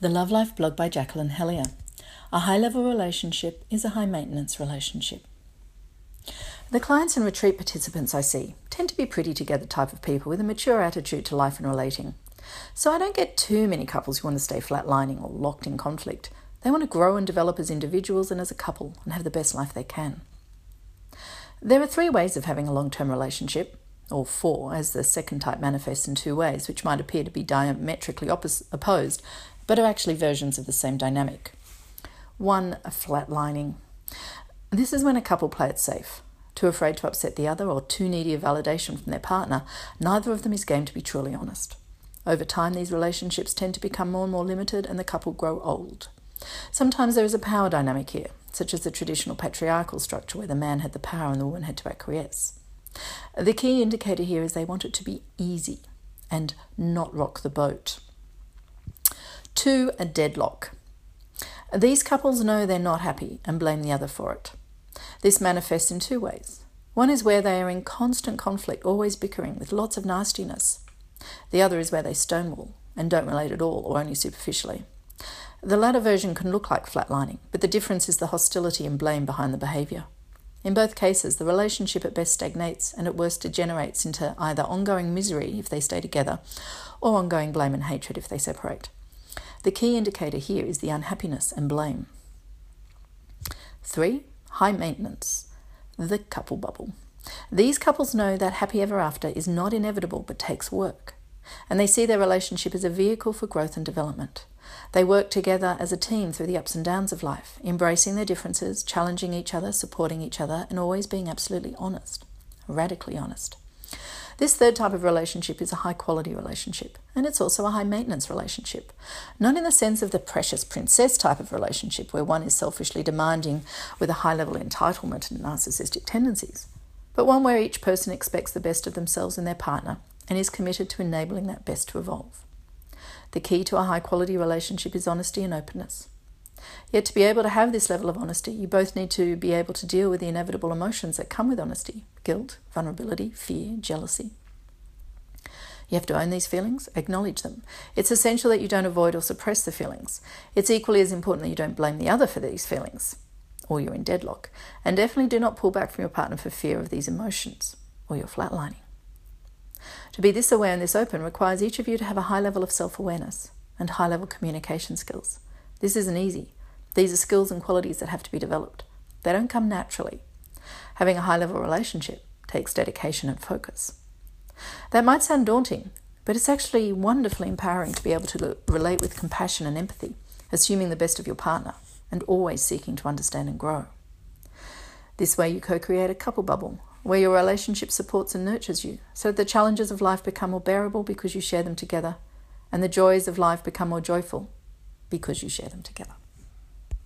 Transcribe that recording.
The Love Life blog by Jacqueline Hellyer. A high level relationship is a high maintenance relationship. The clients and retreat participants I see tend to be pretty together type of people with a mature attitude to life and relating. So I don't get too many couples who want to stay flatlining or locked in conflict. They want to grow and develop as individuals and as a couple and have the best life they can. There are three ways of having a long term relationship, or four, as the second type manifests in two ways, which might appear to be diametrically oppos- opposed, but are actually versions of the same dynamic. One, a flatlining. This is when a couple play it safe, too afraid to upset the other or too needy of validation from their partner. Neither of them is game to be truly honest. Over time, these relationships tend to become more and more limited and the couple grow old. Sometimes there is a power dynamic here, such as the traditional patriarchal structure where the man had the power and the woman had to acquiesce. The key indicator here is they want it to be easy and not rock the boat. Two, a deadlock. These couples know they're not happy and blame the other for it. This manifests in two ways. One is where they are in constant conflict, always bickering with lots of nastiness. The other is where they stonewall and don't relate at all or only superficially. The latter version can look like flatlining, but the difference is the hostility and blame behind the behaviour. In both cases, the relationship at best stagnates and at worst degenerates into either ongoing misery if they stay together or ongoing blame and hatred if they separate. The key indicator here is the unhappiness and blame. Three, high maintenance, the couple bubble. These couples know that happy ever after is not inevitable but takes work, and they see their relationship as a vehicle for growth and development. They work together as a team through the ups and downs of life, embracing their differences, challenging each other, supporting each other, and always being absolutely honest, radically honest. This third type of relationship is a high quality relationship, and it's also a high maintenance relationship. Not in the sense of the precious princess type of relationship where one is selfishly demanding with a high level entitlement and narcissistic tendencies, but one where each person expects the best of themselves and their partner and is committed to enabling that best to evolve. The key to a high quality relationship is honesty and openness. Yet, to be able to have this level of honesty, you both need to be able to deal with the inevitable emotions that come with honesty guilt, vulnerability, fear, jealousy. You have to own these feelings, acknowledge them. It's essential that you don't avoid or suppress the feelings. It's equally as important that you don't blame the other for these feelings, or you're in deadlock. And definitely do not pull back from your partner for fear of these emotions, or you're flatlining. To be this aware and this open requires each of you to have a high level of self awareness and high level communication skills. This isn't easy. These are skills and qualities that have to be developed. They don't come naturally. Having a high level relationship takes dedication and focus. That might sound daunting, but it's actually wonderfully empowering to be able to relate with compassion and empathy, assuming the best of your partner, and always seeking to understand and grow. This way, you co create a couple bubble where your relationship supports and nurtures you, so that the challenges of life become more bearable because you share them together, and the joys of life become more joyful because you share them together.